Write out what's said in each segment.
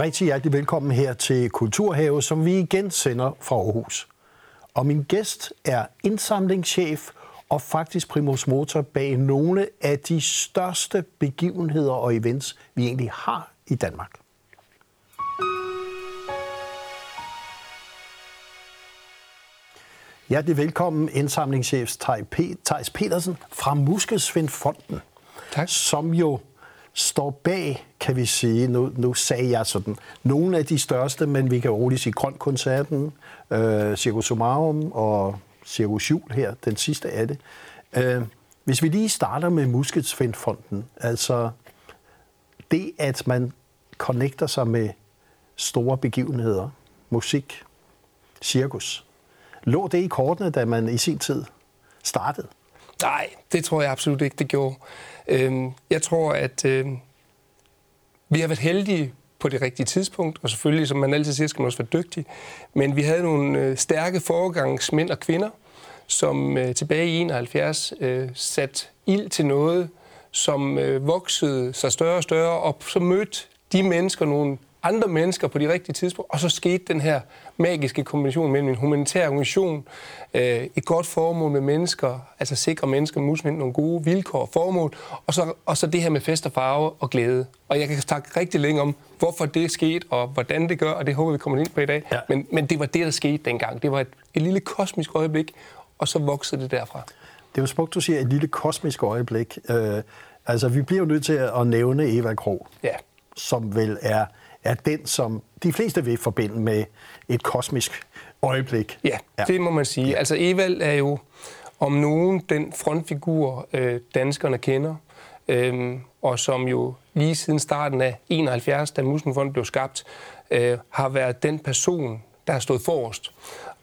rigtig hjertelig velkommen her til Kulturhave, som vi igen sender fra Aarhus. Og min gæst er indsamlingschef og faktisk primus motor bag nogle af de største begivenheder og events, vi egentlig har i Danmark. Hjertelig velkommen, indsamlingschef Thijs Petersen fra Muskelsvindfonden, tak. som jo står bag, kan vi sige, nu, nu sagde jeg sådan, nogle af de største, men vi kan roligt sige Grøn-koncerten, øh, Circus Sumarum og Circus Jul her, den sidste af det. Øh, hvis vi lige starter med Muskelsvindfonden, altså det, at man connecter sig med store begivenheder, musik, cirkus, lå det i kortene, da man i sin tid startede? Nej, det tror jeg absolut ikke, det gjorde. Øhm, jeg tror, at øh, vi har været heldige på det rigtige tidspunkt, og selvfølgelig, som man altid siger, skal man også være dygtig. Men vi havde nogle øh, stærke foregangsmænd og kvinder, som øh, tilbage i 71 øh, satte ild til noget, som øh, voksede sig større og større, og så mødte de mennesker nogle andre mennesker på de rigtige tidspunkt, og så skete den her magiske kombination mellem en humanitær organisation, øh, et godt formål med mennesker, altså sikre mennesker med nogle gode vilkår og formål, og så, og så det her med fest og farve og glæde. Og jeg kan snakke rigtig længe om, hvorfor det skete, og hvordan det gør, og det håber vi kommer ind på i dag. Ja. Men, men det var det, der skete dengang. Det var et, et lille kosmisk øjeblik, og så voksede det derfra. Det er jo smukt, du siger, et lille kosmisk øjeblik. Øh, altså, vi bliver jo nødt til at nævne Eva Krog, ja. som vel er er den, som de fleste vil forbinde med et kosmisk øjeblik. Ja, ja. det må man sige. Ja. Altså Evald er jo om nogen den frontfigur, øh, danskerne kender, øh, og som jo lige siden starten af 71, da Muslimfonden blev skabt, øh, har været den person, der har stået forrest.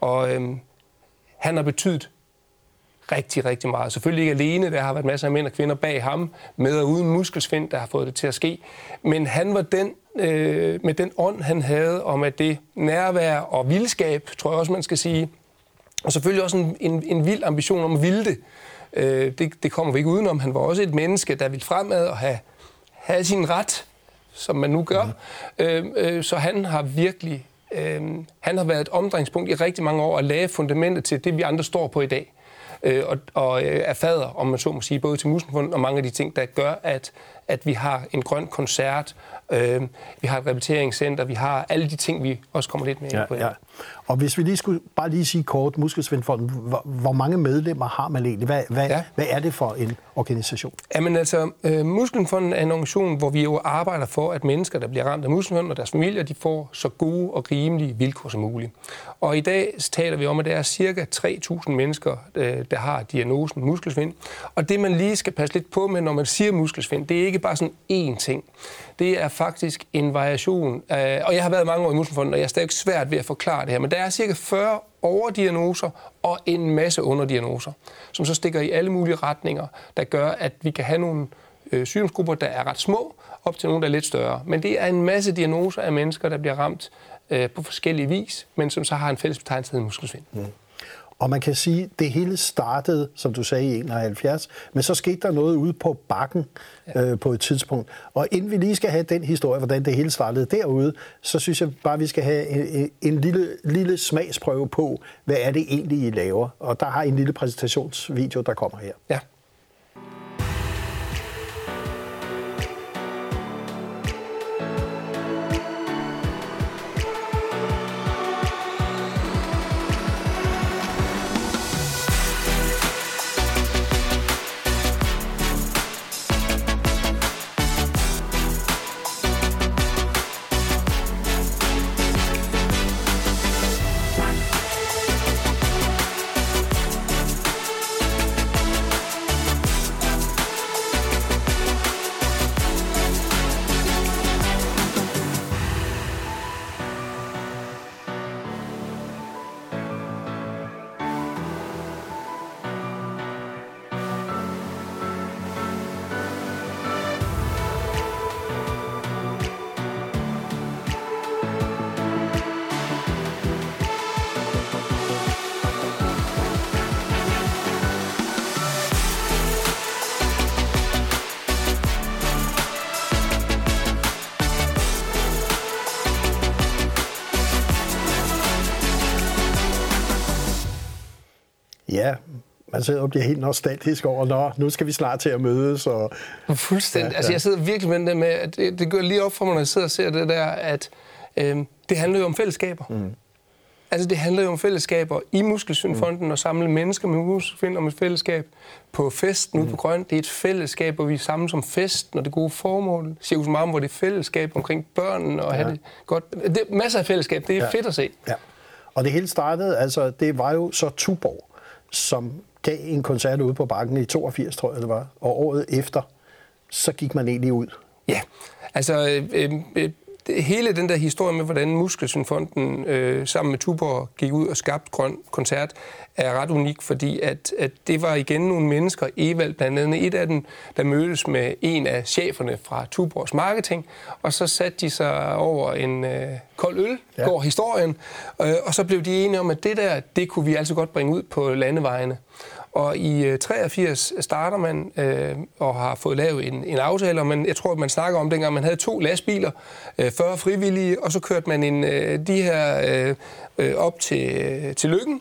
Og øh, han har betydet rigtig, rigtig meget. Selvfølgelig ikke alene, der har været masser af mænd og kvinder bag ham, med og uden muskelsvind, der har fået det til at ske. Men han var den, øh, med den ånd, han havde om, at det nærvær og vildskab, tror jeg også, man skal sige, og selvfølgelig også en, en, en vild ambition om at vilde det. Øh, det. Det kommer vi ikke udenom. Han var også et menneske, der ville fremad og have, have sin ret, som man nu gør. Mm. Øh, øh, så han har virkelig øh, han har været et omdrejningspunkt i rigtig mange år at lave fundamentet til det, vi andre står på i dag øh, og, og øh, er fader, om man så må sige, både til Musenfund og mange af de ting, der gør, at, at vi har en grøn koncert, øh, vi har et rehabiliteringscenter, vi har alle de ting, vi også kommer lidt med ja, ind på. Ja. Og hvis vi lige skulle bare lige sige kort, Muskelsvindfonden, hvor, hvor mange medlemmer har man egentlig? Hvad, hvad, ja. hvad er det for en organisation? Jamen altså, øh, Muskelsvindfonden er en organisation, hvor vi jo arbejder for, at mennesker, der bliver ramt af muskelsvind og deres familier, de får så gode og rimelige vilkår som muligt. Og i dag taler vi om, at der er cirka 3.000 mennesker, øh, der har diagnosen muskelsvind. Og det, man lige skal passe lidt på med, når man siger muskelsvind, det er ikke bare sådan én ting. Det er faktisk en variation. Øh, og jeg har været mange år i Muskelsvindfonden, og jeg er stadig svært ved at forklare det her, men der er cirka 40 overdiagnoser og en masse underdiagnoser, som så stikker i alle mulige retninger, der gør, at vi kan have nogle øh, sygdomsgrupper, der er ret små, op til nogle, der er lidt større. Men det er en masse diagnoser af mennesker, der bliver ramt øh, på forskellige vis, men som så har en fælles betegnelse, i muskelsvind. Mm. Og man kan sige, det hele startede, som du sagde, i 71, men så skete der noget ude på bakken ja. øh, på et tidspunkt. Og inden vi lige skal have den historie, hvordan det hele startede derude, så synes jeg bare, vi skal have en, en lille, lille smagsprøve på, hvad er det egentlig, I laver. Og der har I en lille præsentationsvideo, der kommer her. Ja, man sidder og bliver helt nostalgisk over, Nå, nu skal vi snart til at mødes. Og, Fuldstændig. Ja, ja. Altså, jeg sidder virkelig med det med, at det, det går lige op for mig, når jeg sidder og ser det der, at øh, det handler jo om fællesskaber. Mm. Altså, det handler jo om fællesskaber i Muskelsvindfonden mm. og samle mennesker med muskelsvind om et fælleskab på festen mm. ude på Grøn. Det er et fællesskab, hvor vi er sammen som fest, når det gode formål. Cirkus Marm, hvor det er fællesskab omkring børnene og ja. have det godt. Det er masser af fællesskab. Det er ja. fedt at se. Ja. Og det hele startede, altså, det var jo så Tuborg, som gav en koncert ude på bakken i 82, tror jeg det var. Og året efter, så gik man egentlig ud. Ja, altså øh, øh, hele den der historie med, hvordan Muskelsundfonden øh, sammen med Tuborg gik ud og skabte Grøn Koncert, er ret unik, fordi at, at det var igen nogle mennesker, Evald blandt andet et af dem, der mødtes med en af cheferne fra Tuborgs marketing, og så satte de sig over en øh, kold øl, ja. går historien, øh, og så blev de enige om, at det der, det kunne vi altså godt bringe ud på landevejene. Og i øh, 83 starter man øh, og har fået lavet en, en aftale, men jeg tror, at man snakker om dengang, man havde to lastbiler, øh, 40 frivillige, og så kørte man en, øh, de her øh, øh op til, øh, til Lykken,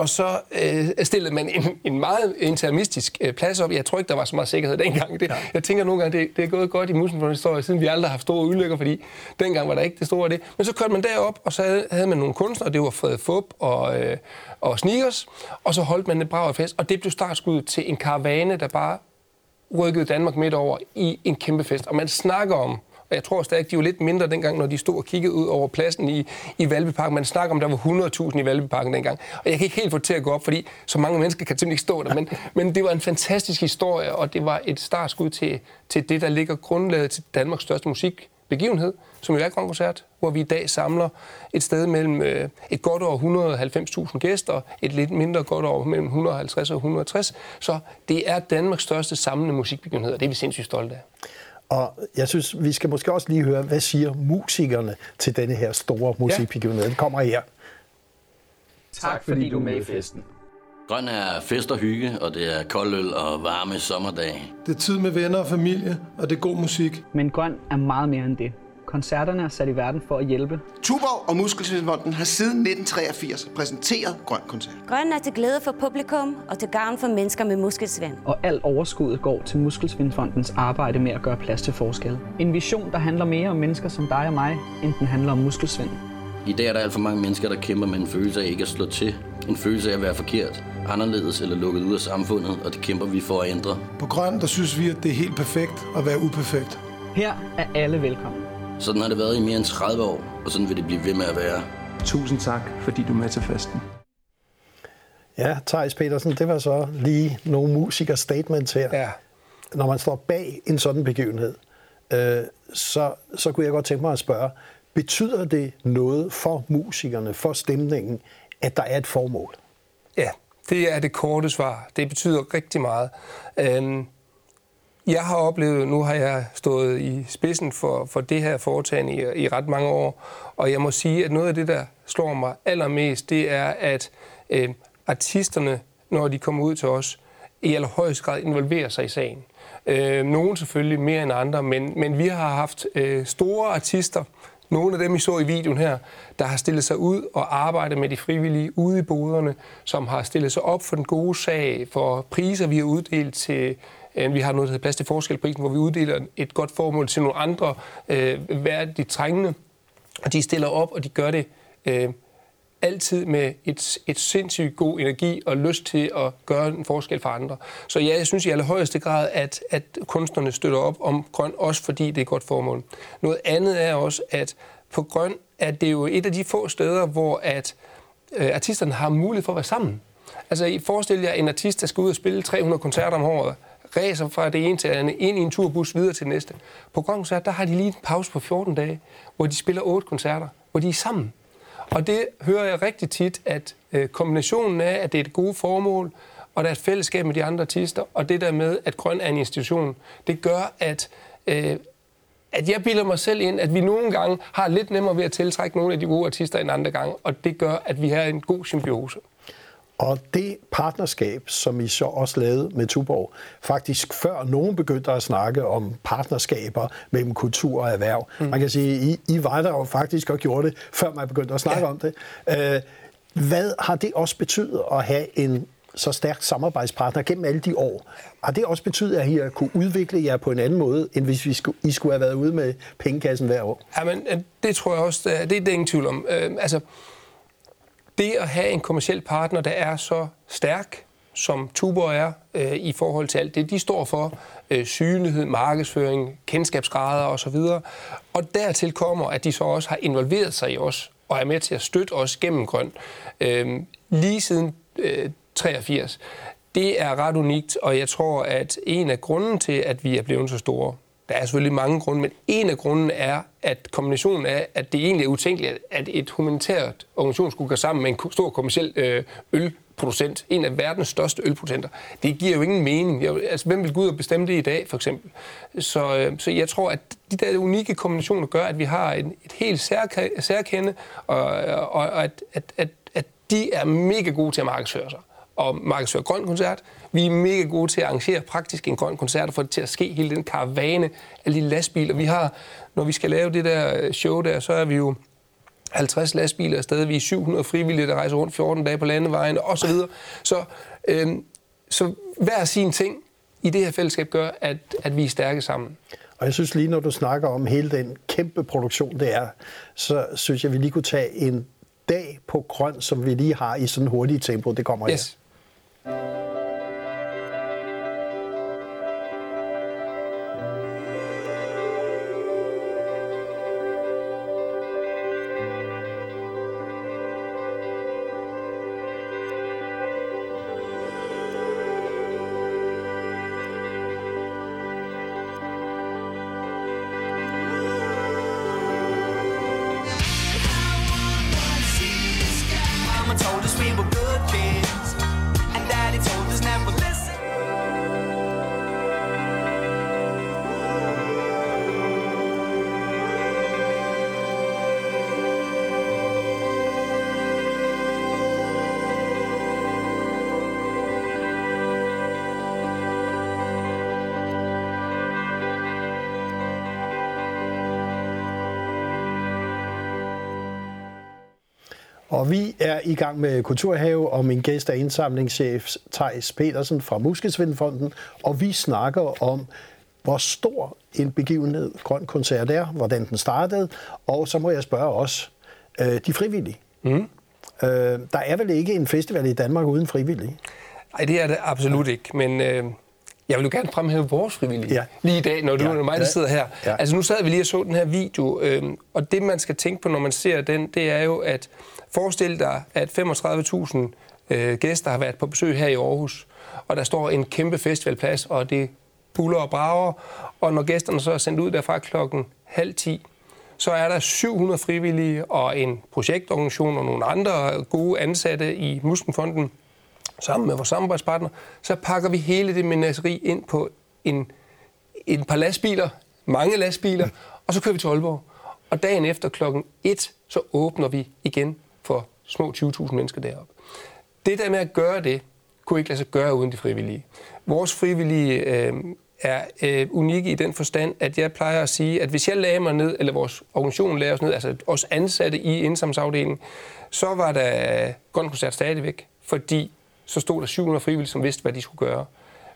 og så øh, stillede man en, en meget intermistisk øh, plads op. Jeg tror ikke, der var så meget sikkerhed dengang. Det, ja. Jeg tænker nogle gange, det, det er gået godt i Musenfondens historie, siden vi aldrig har haft store ulykker, fordi dengang var der ikke det store af det. Men så kørte man derop, og så havde, havde man nogle kunstnere, det var Fred Fup og, øh, og Sneakers, og så holdt man et brav fest, og det blev startskud til en karavane, der bare rykkede Danmark midt over i en kæmpe fest. Og man snakker om og jeg tror stadig, de var lidt mindre dengang, når de stod og kiggede ud over pladsen i, i Valbyparken. Man snakker om, der var 100.000 i Valbyparken dengang. Og jeg kan ikke helt få det til at gå op, fordi så mange mennesker kan simpelthen ikke stå der. Men, men det var en fantastisk historie, og det var et startskud til, til det, der ligger grundlaget til Danmarks største musikbegivenhed, som jo er Grøn Koncert, hvor vi i dag samler et sted mellem øh, et godt over 190.000 gæster, et lidt mindre godt over mellem 150 og 160. Så det er Danmarks største samlende musikbegivenhed, og det er vi sindssygt stolte af. Og jeg synes, vi skal måske også lige høre, hvad siger musikerne til denne her store musikbegivenhed? Den kommer her. Tak fordi du er med i festen. Grøn er fest og hygge, og det er kold øl og varme sommerdage. Det er tid med venner og familie, og det er god musik. Men grøn er meget mere end det. Koncerterne er sat i verden for at hjælpe. Tuborg og Muskelsvindfonden har siden 1983 præsenteret Grøn Koncert. Grøn er til glæde for publikum og til gavn for mennesker med muskelsvind. Og alt overskuddet går til Muskelsvindfondens arbejde med at gøre plads til forskel. En vision, der handler mere om mennesker som dig og mig, end den handler om muskelsvind. I dag er der alt for mange mennesker, der kæmper med en følelse af ikke at slå til. En følelse af at være forkert, anderledes eller lukket ud af samfundet, og det kæmper vi for at ændre. På Grøn, der synes vi, at det er helt perfekt at være uperfekt. Her er alle velkommen. Sådan har det været i mere end 30 år, og sådan vil det blive ved med at være. Tusind tak, fordi du er med til festen. Ja, Thijs Petersen, det var så lige nogle musikers statements her. Ja. Når man står bag en sådan begivenhed, øh, så, så kunne jeg godt tænke mig at spørge, betyder det noget for musikerne, for stemningen, at der er et formål? Ja, det er det korte svar. Det betyder rigtig meget. Øh, jeg har oplevet, nu har jeg stået i spidsen for, for det her foretagende i, i ret mange år, og jeg må sige, at noget af det, der slår mig allermest, det er, at øh, artisterne, når de kommer ud til os, i allerhøjeste grad involverer sig i sagen. Øh, nogle selvfølgelig mere end andre, men, men vi har haft øh, store artister, nogle af dem, I så i videoen her, der har stillet sig ud og arbejdet med de frivillige ude i boderne, som har stillet sig op for den gode sag, for priser, vi har uddelt til Øh, vi har noget, der hedder Plads til Forskelprisen, hvor vi uddeler et godt formål til nogle andre øh, værdigt trængende. Og de stiller op, og de gør det øh, altid med et, et sindssygt god energi og lyst til at gøre en forskel for andre. Så ja, jeg synes i allerhøjeste grad, at, at kunstnerne støtter op om grøn, også fordi det er et godt formål. Noget andet er også, at på grøn er det jo et af de få steder, hvor at øh, artisterne har mulighed for at være sammen. Altså, forestil forestiller jer en artist, der skal ud og spille 300 koncerter om året ræser fra det ene til det andet, ind i en turbus videre til det næste. På Grøn Koncert, der har de lige en pause på 14 dage, hvor de spiller otte koncerter, hvor de er sammen. Og det hører jeg rigtig tit, at øh, kombinationen af, at det er et gode formål, og der er et fællesskab med de andre artister, og det der med, at Grøn er en institution, det gør, at, øh, at jeg bilder mig selv ind, at vi nogle gange har lidt nemmere ved at tiltrække nogle af de gode artister end andre gange, og det gør, at vi har en god symbiose. Og det partnerskab, som I så også lavede med Tuborg, faktisk før nogen begyndte at snakke om partnerskaber mellem kultur og erhverv. Mm. Man kan sige, I, I var der jo faktisk og gjorde det, før man begyndte at snakke ja. om det. Øh, Hvad har det også betydet at have en så stærk samarbejdspartner gennem alle de år? Har det også betydet, at I har kunne udvikle jer på en anden måde, end hvis vi skulle, I skulle have været ude med pengekassen hver år? Jamen, øh, det tror jeg også, det er, det ingen tvivl om. Øh, altså, det at have en kommersiel partner, der er så stærk, som Tuborg er øh, i forhold til alt det, de står for, øh, synlighed, markedsføring, kendskabsgrader osv. Og dertil kommer, at de så også har involveret sig i os og er med til at støtte os gennem grøn. Øh, lige siden øh, 83. Det er ret unikt, og jeg tror, at en af grunden til, at vi er blevet så store, der er selvfølgelig mange grunde, men en af grunden er, at kombinationen af, at det egentlig er utænkeligt, at et humanitært organisation skulle gå sammen med en stor kommersiel øh, ølproducent, en af verdens største ølproducenter. Det giver jo ingen mening. Jeg, altså, hvem vil gå ud og bestemme det i dag, for eksempel? Så, øh, så jeg tror, at de der unikke kombinationer gør, at vi har en, et helt særkende, og, og, og at, at, at, at de er mega gode til at markedsføre sig og markedsføre grøn koncert. Vi er mega gode til at arrangere praktisk en grøn koncert og få det til at ske hele den karavane af de lastbiler. Vi har, når vi skal lave det der show der, så er vi jo 50 lastbiler afsted. Vi er 700 frivillige, der rejser rundt 14 dage på landevejen og så videre. Så, øhm, så hver sin ting i det her fællesskab gør, at, at vi er stærke sammen. Og jeg synes lige, når du snakker om hele den kæmpe produktion, det er, så synes jeg, vi lige kunne tage en dag på grøn, som vi lige har i sådan hurtigt tempo. Det kommer yes. her. Og vi er i gang med Kulturhave, og min gæst er indsamlingschef Thijs Petersen fra Muskelsvindfonden, og vi snakker om, hvor stor en begivenhed Grøn Koncert er, hvordan den startede, og så må jeg spørge os, øh, de frivillige. Mm. Øh, der er vel ikke en festival i Danmark uden frivillige? Nej, det er det absolut ja. ikke, men... Øh jeg vil jo gerne fremhæve vores frivillige ja. lige i dag, når du ja. er mig, der sidder her. Ja. Altså nu sad vi lige og så den her video, øh, og det man skal tænke på, når man ser den, det er jo, at Forestil dig, at 35.000 øh, gæster har været på besøg her i Aarhus, og der står en kæmpe festivalplads, og det buller og brager, og når gæsterne så er sendt ud derfra klokken halv 10, så er der 700 frivillige og en projektorganisation og nogle andre gode ansatte i Muskenfonden, sammen med vores samarbejdspartner, så pakker vi hele det menageri ind på en, en par lastbiler, mange lastbiler, og så kører vi til Aalborg. Og dagen efter klokken 1, så åbner vi igen for små 20.000 mennesker deroppe. Det der med at gøre det, kunne ikke lade sig gøre uden de frivillige. Vores frivillige øh, er øh, unikke i den forstand, at jeg plejer at sige, at hvis jeg lagde mig ned, eller vores organisation lagde os ned, altså os ansatte i indsamlingsafdelingen, så var der grøn koncert stadigvæk, fordi så stod der 700 frivillige, som vidste, hvad de skulle gøre.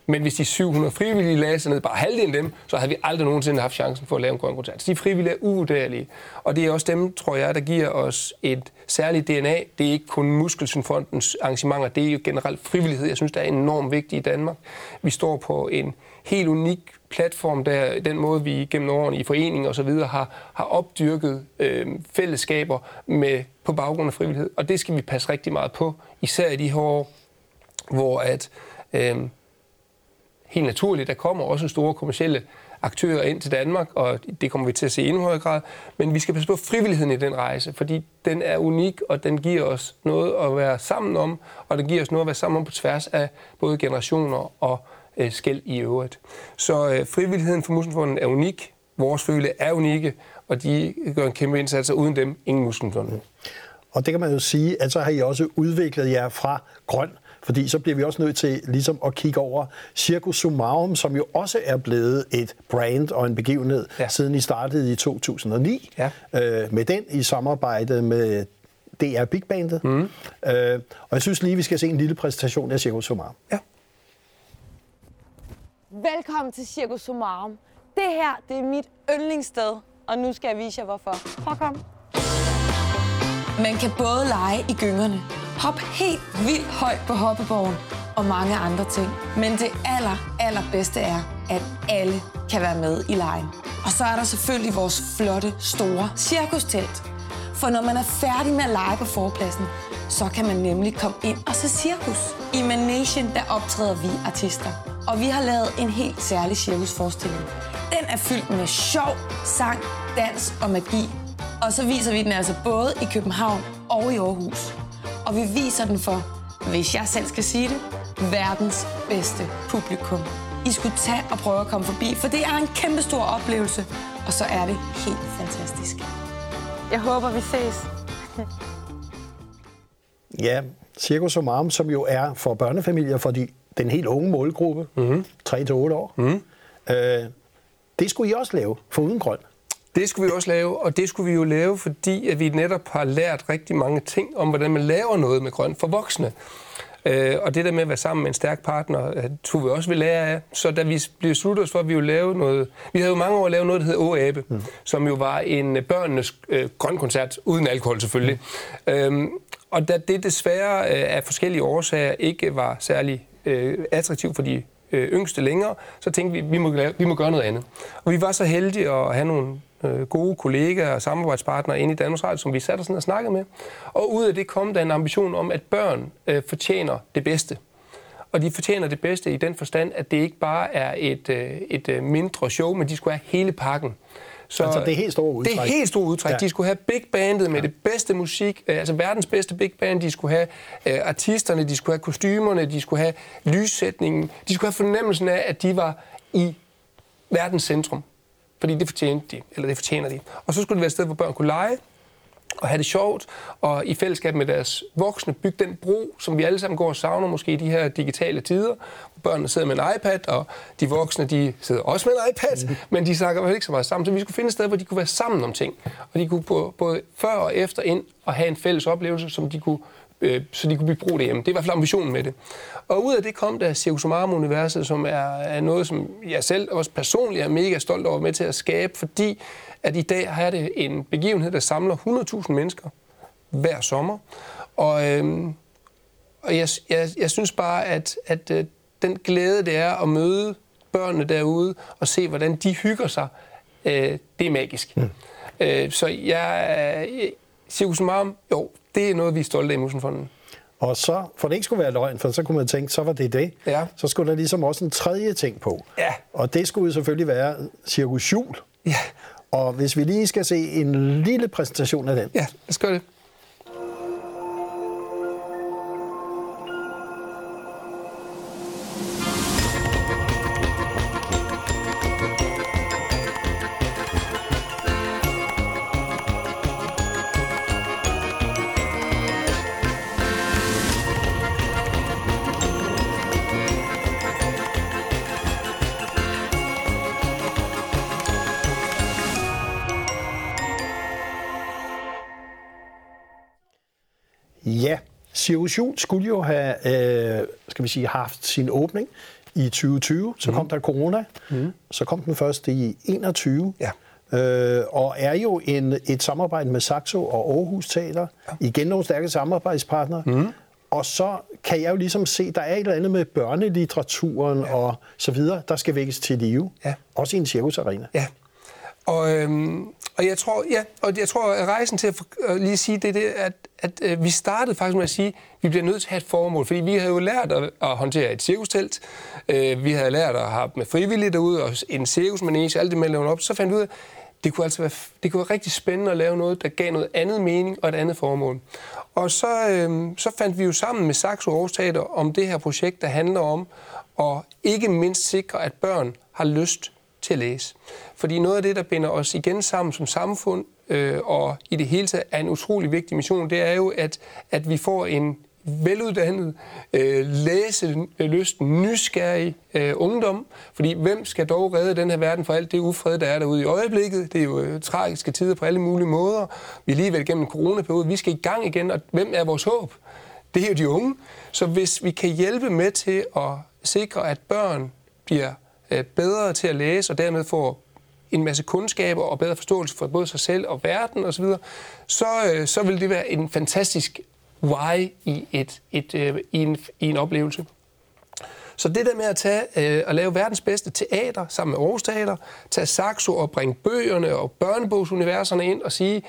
Men hvis de 700 frivillige lagde sig ned, bare halvdelen af dem, så havde vi aldrig nogensinde haft chancen for at lave en grøn koncert. Så de frivillige er uvurderlige. Og det er også dem, tror jeg, der giver os et særligt DNA. Det er ikke kun Muskelsundfondens arrangementer, det er jo generelt frivillighed. Jeg synes, det er enormt vigtigt i Danmark. Vi står på en helt unik platform, der den måde, vi gennem årene i foreninger osv. har, har opdyrket øh, fællesskaber med, på baggrund af frivillighed. Og det skal vi passe rigtig meget på, især i de her år, hvor at øh, helt naturligt, der kommer også store kommersielle aktører ind til Danmark, og det kommer vi til at se i endnu højere grad. Men vi skal passe på frivilligheden i den rejse, fordi den er unik, og den giver os noget at være sammen om, og den giver os noget at være sammen om på tværs af både generationer og øh, skæld i øvrigt. Så øh, frivilligheden for Muslimfonden er unik, vores føle er unikke, og de gør en kæmpe indsats, og uden dem ingen Muslimfonden. Og det kan man jo sige, at så har I også udviklet jer fra grøn fordi så bliver vi også nødt til ligesom at kigge over Circus Sumarum, som jo også er blevet et brand og en begivenhed, ja. siden I startede i 2009. Ja. Øh, med den i samarbejde med det er Big Bandet. Mm. Øh, og jeg synes lige, vi skal se en lille præsentation af Circus Somarum. Ja. Velkommen til Circus Somarum. Det her, det er mit yndlingssted, og nu skal jeg vise jer hvorfor. Prøv at komme. Man kan både lege i gyngerne, Hop helt vildt højt på hoppeborgen og mange andre ting. Men det aller, allerbedste er, at alle kan være med i lejen. Og så er der selvfølgelig vores flotte, store cirkustelt. For når man er færdig med at lege på forpladsen, så kan man nemlig komme ind og se cirkus. I Manation, der optræder vi artister. Og vi har lavet en helt særlig cirkusforestilling. Den er fyldt med sjov, sang, dans og magi. Og så viser vi den altså både i København og i Aarhus. Og vi viser den for, hvis jeg selv skal sige det, verdens bedste publikum. I skulle tage og prøve at komme forbi, for det er en kæmpe stor oplevelse. Og så er det helt fantastisk. Jeg håber, vi ses. Ja, Circus Somarum, som jo er for børnefamilier for de, den helt unge målgruppe, mm-hmm. 3-8 år. Mm-hmm. Øh, det skulle I også lave, for uden grøn. Det skulle vi også lave, og det skulle vi jo lave, fordi at vi netop har lært rigtig mange ting om, hvordan man laver noget med grøn for voksne. Øh, og det der med at være sammen med en stærk partner, øh, tog vi også ved lære af. Så da vi blev besluttet os for, at vi ville lave noget... Vi havde jo mange år lavet noget, der hed Åabe, mm. som jo var en børnenes øh, grønkoncert, uden alkohol selvfølgelig. Mm. Øhm, og da det desværre øh, af forskellige årsager ikke var særlig øh, attraktivt for de øh, yngste længere, så tænkte vi, at vi må, vi må gøre noget andet. Og vi var så heldige at have nogle øh, gode kollegaer og samarbejdspartnere inde i Danmarks Radio, som vi satte os ned og snakkede med. Og ud af det kom der en ambition om, at børn øh, fortjener det bedste. Og de fortjener det bedste i den forstand, at det ikke bare er et, øh, et øh, mindre show, men de skulle have hele pakken. Så altså det er helt store udtræk. Det er helt store udtræk. Ja. De skulle have big bandet med ja. det bedste musik, øh, altså verdens bedste big band. De skulle have øh, artisterne, de skulle have kostymerne, de skulle have lyssætningen. De skulle have fornemmelsen af, at de var i verdens centrum fordi det fortjente de, eller det fortjener de. Og så skulle det være et sted, hvor børn kunne lege, og have det sjovt, og i fællesskab med deres voksne bygge den bro, som vi alle sammen går og savner måske i de her digitale tider, børnene sidder med en iPad, og de voksne de sidder også med en iPad, mm. men de snakker vel ikke så meget sammen. Så vi skulle finde et sted, hvor de kunne være sammen om ting, og de kunne både før og efter ind og have en fælles oplevelse, som de kunne øh, så de kunne blive brugt hjemme. Det er i hvert fald ambitionen med det. Og ud af det kom der Circus universet som er, er noget, som jeg selv også personligt er mega stolt over med til at skabe, fordi at i dag har det en begivenhed, der samler 100.000 mennesker hver sommer. Og, øhm, og jeg, jeg, jeg synes bare, at, at øh, den glæde, det er at møde børnene derude og se, hvordan de hygger sig, øh, det er magisk. Mm. Øh, så jeg, Circus Marum, jo, det er noget, vi er stolte af i Musenfonden. Og så, for det ikke skulle være løgn, for så kunne man tænke, så var det det. Ja. Så skulle der ligesom også en tredje ting på. Ja. Og det skulle selvfølgelig være Cirkus Jul. Ja. Og hvis vi lige skal se en lille præsentation af den. Ja, lad os gøre det. Ja, Cirrus Jul skulle jo have øh, skal vi sige, haft sin åbning i 2020. Så mm. kom der corona. Mm. Så kom den først i 21. Ja. Øh, og er jo en, et samarbejde med Saxo og Aarhus Teater. Ja. Igen nogle stærke samarbejdspartnere. Mm. Og så kan jeg jo ligesom se, der er et eller andet med børnelitteraturen ja. og så videre, der skal vækkes til live. Ja. Også i en cirkusarena. Ja. Og, øhm, og jeg tror, ja, og jeg tror, at rejsen til at, at øh, lige sige det, det at, at, at vi startede faktisk med at sige, at vi bliver nødt til at have et formål, fordi vi havde jo lært at, at håndtere et cirkustelt, øh, vi havde lært at have med frivillige derude, og en cirkusmanege, alt det med at op, så fandt vi ud af, det kunne altså være, det kunne være rigtig spændende at lave noget, der gav noget andet mening og et andet formål. Og så, øh, så fandt vi jo sammen med Saxo Aarhus Teater om det her projekt, der handler om at ikke mindst sikre, at børn har lyst til at læse. Fordi noget af det, der binder os igen sammen som samfund, øh, og i det hele taget er en utrolig vigtig mission, det er jo, at, at vi får en veluddannet, øh, læselysten, nysgerrig øh, ungdom. Fordi hvem skal dog redde den her verden for alt det ufred, der er derude i øjeblikket? Det er jo øh, tragiske tider på alle mulige måder. Vi er lige vel gennem coronaperiode. Vi skal i gang igen, og hvem er vores håb? Det er jo de unge. Så hvis vi kan hjælpe med til at sikre, at børn bliver Øh, bedre til at læse, og dermed får en masse kundskaber og bedre forståelse for både sig selv og verden osv., så, øh, så vil det være en fantastisk why i, et, et, øh, i, en, i en oplevelse. Så det der med at tage øh, og lave verdens bedste teater sammen med Aarhus Teater, tage Saxo og bringe bøgerne og børnebogsuniverserne ind og sige,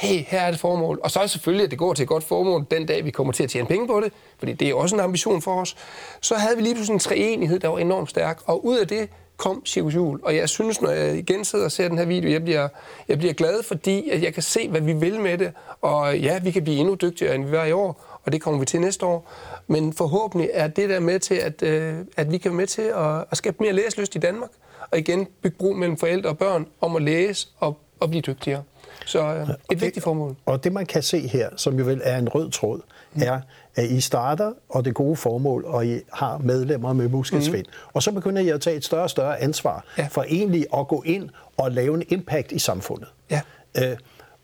hey, her er et formål. Og så er det selvfølgelig, at det går til et godt formål den dag, vi kommer til at tjene penge på det, fordi det er også en ambition for os. Så havde vi lige pludselig en treenighed, der var enormt stærk, og ud af det kom Cirkus Jul. Og jeg synes, når jeg igen sidder og ser den her video, jeg bliver, jeg bliver glad, fordi at jeg kan se, hvad vi vil med det. Og ja, vi kan blive endnu dygtigere, end vi var i år, og det kommer vi til næste år. Men forhåbentlig er det der med til, at, øh, at vi kan være med til at, at skabe mere læselyst i Danmark. Og igen bygge bro mellem forældre og børn om at læse og, og blive dygtigere. Så øh, et det, vigtigt formål. Og det man kan se her, som jo vel er en rød tråd, mm. er, at I starter, og det gode formål, og I har medlemmer med muskelsvind. Mm. Og så begynder I at tage et større og større ansvar ja. for egentlig at gå ind og lave en impact i samfundet. Ja. Øh,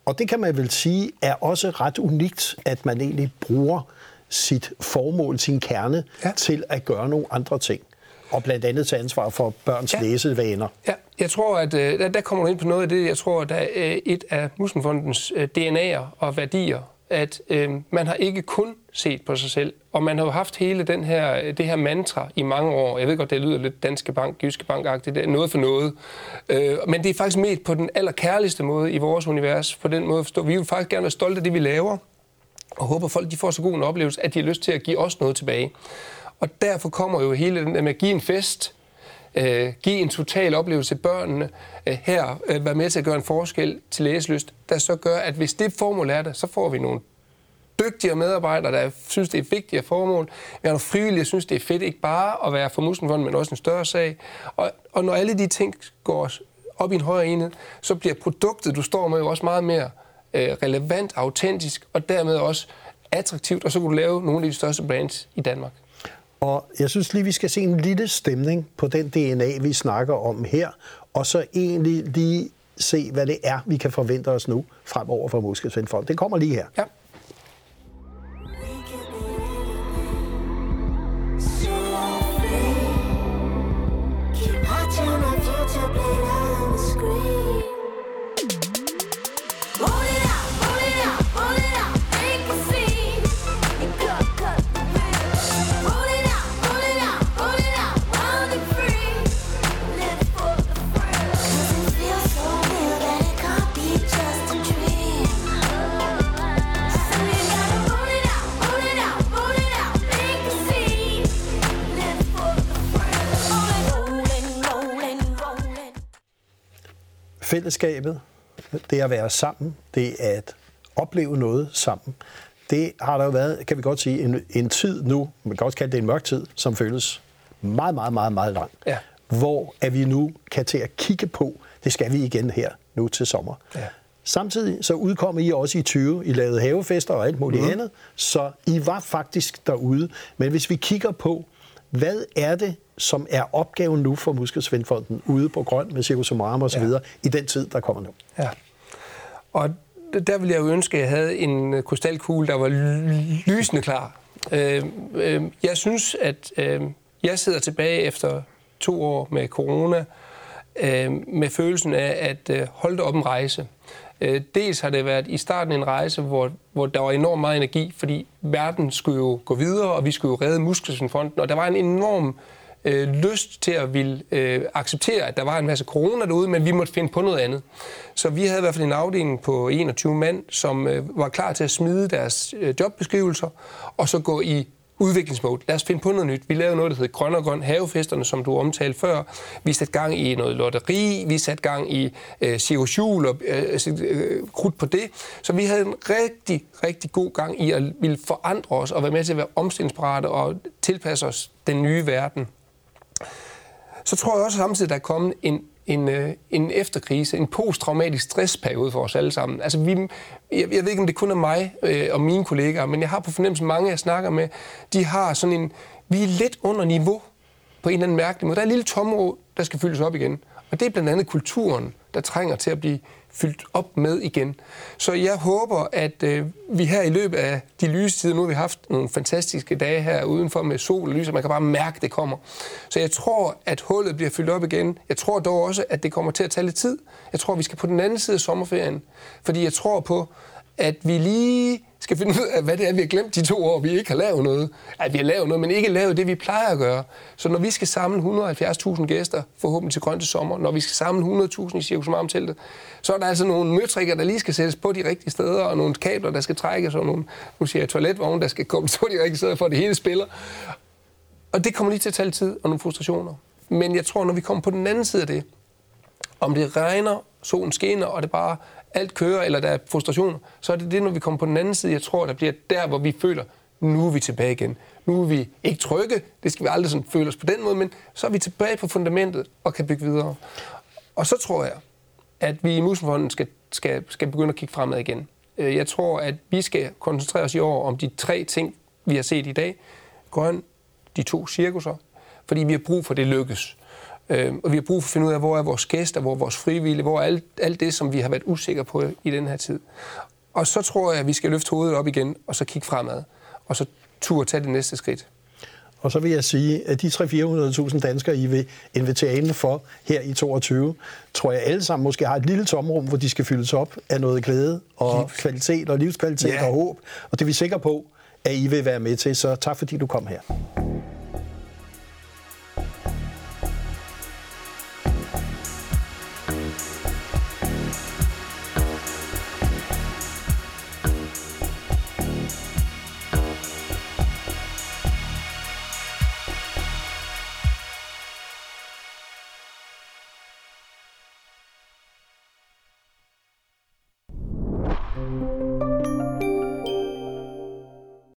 og det kan man vel sige er også ret unikt, at man egentlig bruger sit formål, sin kerne, ja. til at gøre nogle andre ting. Og blandt andet tage ansvar for børns ja. læsevaner. Ja, jeg tror, at øh, der, der kommer du ind på noget af det. Jeg tror, der er øh, et af Muslimfondens øh, DNA'er og værdier, at øh, man har ikke kun set på sig selv, og man har jo haft hele den her, det her mantra i mange år. Jeg ved godt, det lyder lidt Danske Bank, Jyske bank det er noget for noget. Øh, men det er faktisk med på den allerkærligste måde i vores univers, på den måde at forstå. Vi vil faktisk gerne være stolte af det, vi laver, og håber, at folk de får så god en oplevelse, at de har lyst til at give os noget tilbage. Og derfor kommer jo hele den der med at give en fest, øh, give en total oplevelse til børnene, øh, her øh, være med til at gøre en forskel til læselyst, der så gør, at hvis det formål er det, så får vi nogle dygtigere medarbejdere, der synes, det er vigtigt formål. Vi har nogle frivillige, der synes, det er fedt ikke bare at være for Musenfonden, men også en større sag. Og, og når alle de ting går op i en højere enhed, så bliver produktet, du står med, jo også meget mere øh, relevant, autentisk, og dermed også attraktivt, og så kan du lave nogle af de største brands i Danmark. Og jeg synes lige, vi skal se en lille stemning på den DNA, vi snakker om her, og så egentlig lige se, hvad det er, vi kan forvente os nu fremover for Muskelsvindfond. Det kommer lige her. Ja. Fællesskabet, det at være sammen, det at opleve noget sammen, det har der jo været, kan vi godt sige, en, en tid nu, man kan også kalde det en mørk tid, som føles meget, meget, meget, meget lang. Ja. Hvor at vi nu kan til at kigge på, det skal vi igen her nu til sommer. Ja. Samtidig så udkom I også i 20. I lavede havefester og alt muligt mm. andet, så I var faktisk derude. Men hvis vi kigger på, hvad er det, som er opgaven nu for Muskelsvindfonden ude på Grøn med Cirkus Sumarum og så ja. videre i den tid, der kommer nu. Ja. Og der ville jeg jo ønske, at jeg havde en krystalkugle, der var lysende klar. Øh, øh, jeg synes, at øh, jeg sidder tilbage efter to år med corona med følelsen af at holde op en rejse. Dels har det været i starten en rejse, hvor, hvor der var enormt meget energi, fordi verden skulle jo gå videre, og vi skulle jo redde Muskelsvindfonden, og der var en enorm øh, øh, lyst til at ville øh, acceptere, at der var en masse corona derude, men vi måtte finde på noget andet. Så vi havde i hvert fald en afdeling på 21 mand, som øh, var klar til at smide deres øh, jobbeskrivelser, og så gå i udviklingsmode. Lad os finde på noget nyt. Vi lavede noget, der hedder Grøn og Grøn Havefesterne, som du omtalte før. Vi satte gang i noget lotteri, vi satte gang i øh, Cirrus og øh, øh, øh, krudt på det. Så vi havde en rigtig, rigtig god gang i at ville forandre os og være med til at være omstillingsparate og tilpasse os den nye verden så tror jeg også samtidig, at der er kommet en en, øh, en efterkrise, en posttraumatisk stressperiode for os alle sammen. Altså, vi, jeg, jeg ved ikke, om det kun er mig øh, og mine kollegaer, men jeg har på fornemmelse, mange jeg snakker med, de har sådan en, vi er lidt under niveau på en eller anden mærkelig måde. Der er et lille tomrum, der skal fyldes op igen. Og det er blandt andet kulturen, der trænger til at blive fyldt op med igen. Så jeg håber, at øh, vi her i løbet af de lyse tider, nu har vi haft nogle fantastiske dage her udenfor med sol og lys, og man kan bare mærke, at det kommer. Så jeg tror, at hullet bliver fyldt op igen. Jeg tror dog også, at det kommer til at tage lidt tid. Jeg tror, vi skal på den anden side af sommerferien, fordi jeg tror på, at vi lige skal finde ud af, hvad det er, vi har glemt de to år, vi ikke har lavet noget. At vi har lavet noget, men ikke lavet det, vi plejer at gøre. Så når vi skal samle 170.000 gæster, forhåbentlig til grønne sommer, når vi skal samle 100.000 i Cirkus teltet så er der altså nogle møtrikker, der lige skal sættes på de rigtige steder, og nogle kabler, der skal trækkes, og nogle, nu siger jeg, toiletvogne, der skal komme på de rigtige steder, for at det hele spiller. Og det kommer lige til at tage tid og nogle frustrationer. Men jeg tror, når vi kommer på den anden side af det, om det regner, solen skinner, og det bare alt kører, eller der er frustrationer, så er det det, når vi kommer på den anden side, jeg tror, der bliver der, hvor vi føler, nu er vi tilbage igen. Nu er vi ikke trygge, det skal vi aldrig sådan føle os på den måde, men så er vi tilbage på fundamentet og kan bygge videre. Og så tror jeg, at vi i Musenfonden skal, skal, skal begynde at kigge fremad igen. Øh, jeg tror, at vi skal koncentrere os i år om de tre ting, vi har set i dag. Grøn, de to cirkusser, fordi vi har brug for, det lykkes. Øh, og vi har brug for at finde ud af, hvor er vores gæster, hvor er vores frivillige, hvor er alt, alt det, som vi har været usikre på i den her tid. Og så tror jeg, at vi skal løfte hovedet op igen, og så kigge fremad, og så turde tage det næste skridt. Og så vil jeg sige, at de 300-400.000 danskere, I vil invitere ind for her i 22, tror jeg alle sammen måske har et lille tomrum, hvor de skal fyldes op af noget glæde og kvalitet og livskvalitet ja. og håb. Og det er vi sikre på, at I vil være med til. Så tak fordi du kom her.